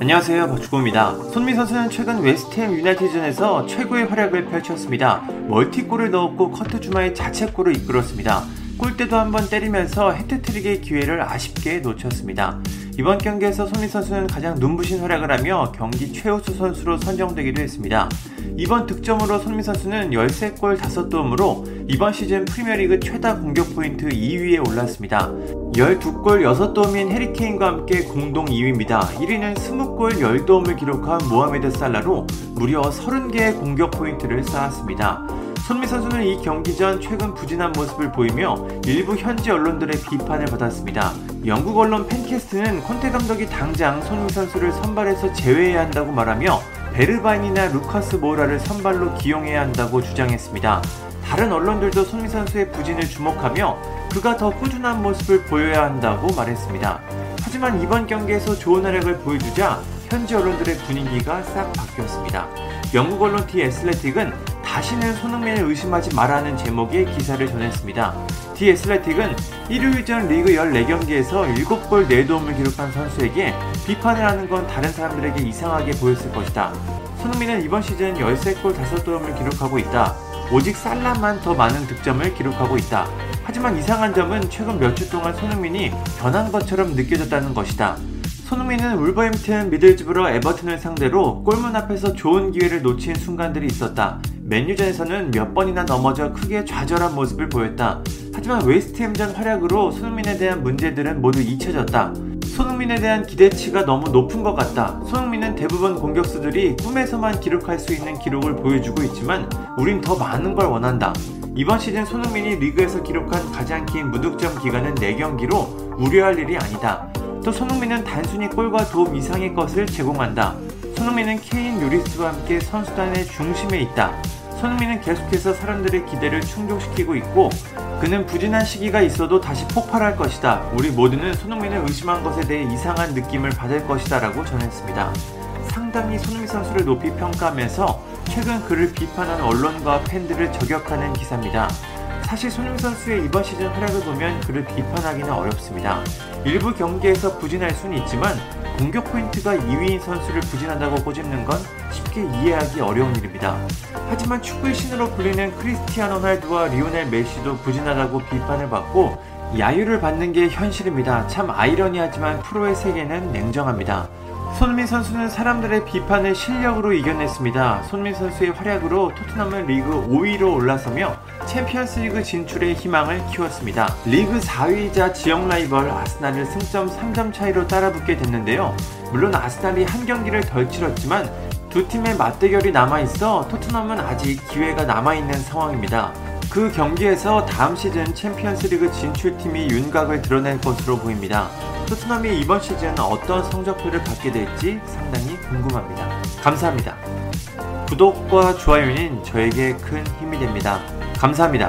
안녕하세요 버추고입니다. 손미 선수는 최근 웨스트햄 유나이티전에서 최고의 활약을 펼쳤습니다. 멀티골을 넣었고 커트 주마의 자책골을 이끌었습니다. 골대도 한번 때리면서 헤트트릭의 기회를 아쉽게 놓쳤습니다. 이번 경기에서 손미 선수는 가장 눈부신 활약을 하며 경기 최우수 선수로 선정되기도 했습니다. 이번 득점으로 손미 선수는 13골 5도움으로 이번 시즌 프리미어리그 최다 공격 포인트 2위에 올랐습니다. 12골 6도움인 해리케인과 함께 공동 2위입니다. 1위는 20골 10도움을 기록한 모하메드 살라로 무려 30개의 공격 포인트를 쌓았습니다. 손흥민 선수는 이 경기 전 최근 부진한 모습을 보이며 일부 현지 언론들의 비판을 받았습니다. 영국 언론 팬캐스트는 콘테 감독이 당장 손흥민 선수를 선발에서 제외해야 한다고 말하며 베르바인이나 루카스 모라를 선발로 기용해야 한다고 주장했습니다. 다른 언론들도 손미 선수의 부진을 주목하며 그가 더 꾸준한 모습을 보여야 한다고 말했습니다. 하지만 이번 경기에서 좋은 활약을 보여주자 현지 언론들의 분위기가 싹 바뀌었습니다. 영국 언론 디 애슬레틱은 다시는 손흥민을 의심하지 말라는 제목의 기사를 전했습니다. 디 애슬레틱은 일요일 전 리그 14경기에서 7골 4도움을 기록한 선수에게 비판을 하는 건 다른 사람들에게 이상하게 보였을 것이다. 손흥민은 이번 시즌 13골 5도움을 기록하고 있다. 오직 살라만 더 많은 득점을 기록하고 있다. 하지만 이상한 점은 최근 몇 주 동안 손흥민이 변한 것처럼 느껴졌다는 것이다. 손흥민은 울버햄튼, 미들즈브러, 에버튼을 상대로 골문 앞에서 좋은 기회를 놓친 순간들이 있었다. 맨유전에서는 몇 번이나 넘어져 크게 좌절한 모습을 보였다. 하지만 웨스트햄전 활약으로 손흥민에 대한 문제들은 모두 잊혀졌다. 손흥민에 대한 기대치가 너무 높은 것 같다. 손흥민은 대부분 공격수들이 꿈에서만 기록할 수 있는 기록을 보여주고 있지만 우린 더 많은 걸 원한다. 이번 시즌 손흥민이 리그에서 기록한 가장 긴 무득점 기간은 4경기로 우려할 일이 아니다. 또 손흥민은 단순히 골과 도움 이상의 것을 제공한다. 손흥민은 케인 유리스와 함께 선수단의 중심에 있다. 손흥민은 계속해서 사람들의 기대를 충족시키고 있고 그는 부진한 시기가 있어도 다시 폭발할 것이다. 우리 모두는 손흥민을 의심한 것에 대해 이상한 느낌을 받을 것이다 라고 전했습니다. 상당히 손흥민 선수를 높이 평가하면서 최근 그를 비판한 언론과 팬들을 저격하는 기사입니다. 사실 손흥민 선수의 이번 시즌 활약을 보면 그를 비판하기는 어렵습니다. 일부 경기에서 부진할 수는 있지만 공격 포인트가 2위인 선수를 부진한다고 꼬집는 건 쉽게 이해하기 어려운 일입니다. 하지만 축구의 신으로 불리는 크리스티아노 호날두와 리오넬 메시도 부진하다고 비판을 받고 야유를 받는 게 현실입니다. 참 아이러니하지만 프로의 세계는 냉정합니다. 손흥민 선수는 사람들의 비판을 실력으로 이겨냈습니다. 손흥민 선수의 활약으로 토트넘은 리그 5위로 올라서며 챔피언스리그 진출의 희망을 키웠습니다. 리그 4위이자 지역 라이벌 아스날을 승점 3점 차이로 따라붙게 됐는데요. 물론 아스날이 한 경기를 덜 치렀지만 두 팀의 맞대결이 남아있어 토트넘은 아직 기회가 남아있는 상황입니다. 그 경기에서 다음 시즌 챔피언스리그 진출팀이 윤곽을 드러낼 것으로 보입니다. 토트넘이 이번 시즌 어떤 성적표를 받게 될지 상당히 궁금합니다. 감사합니다. 구독과 좋아요는 저에게 큰 힘이 됩니다. 감사합니다.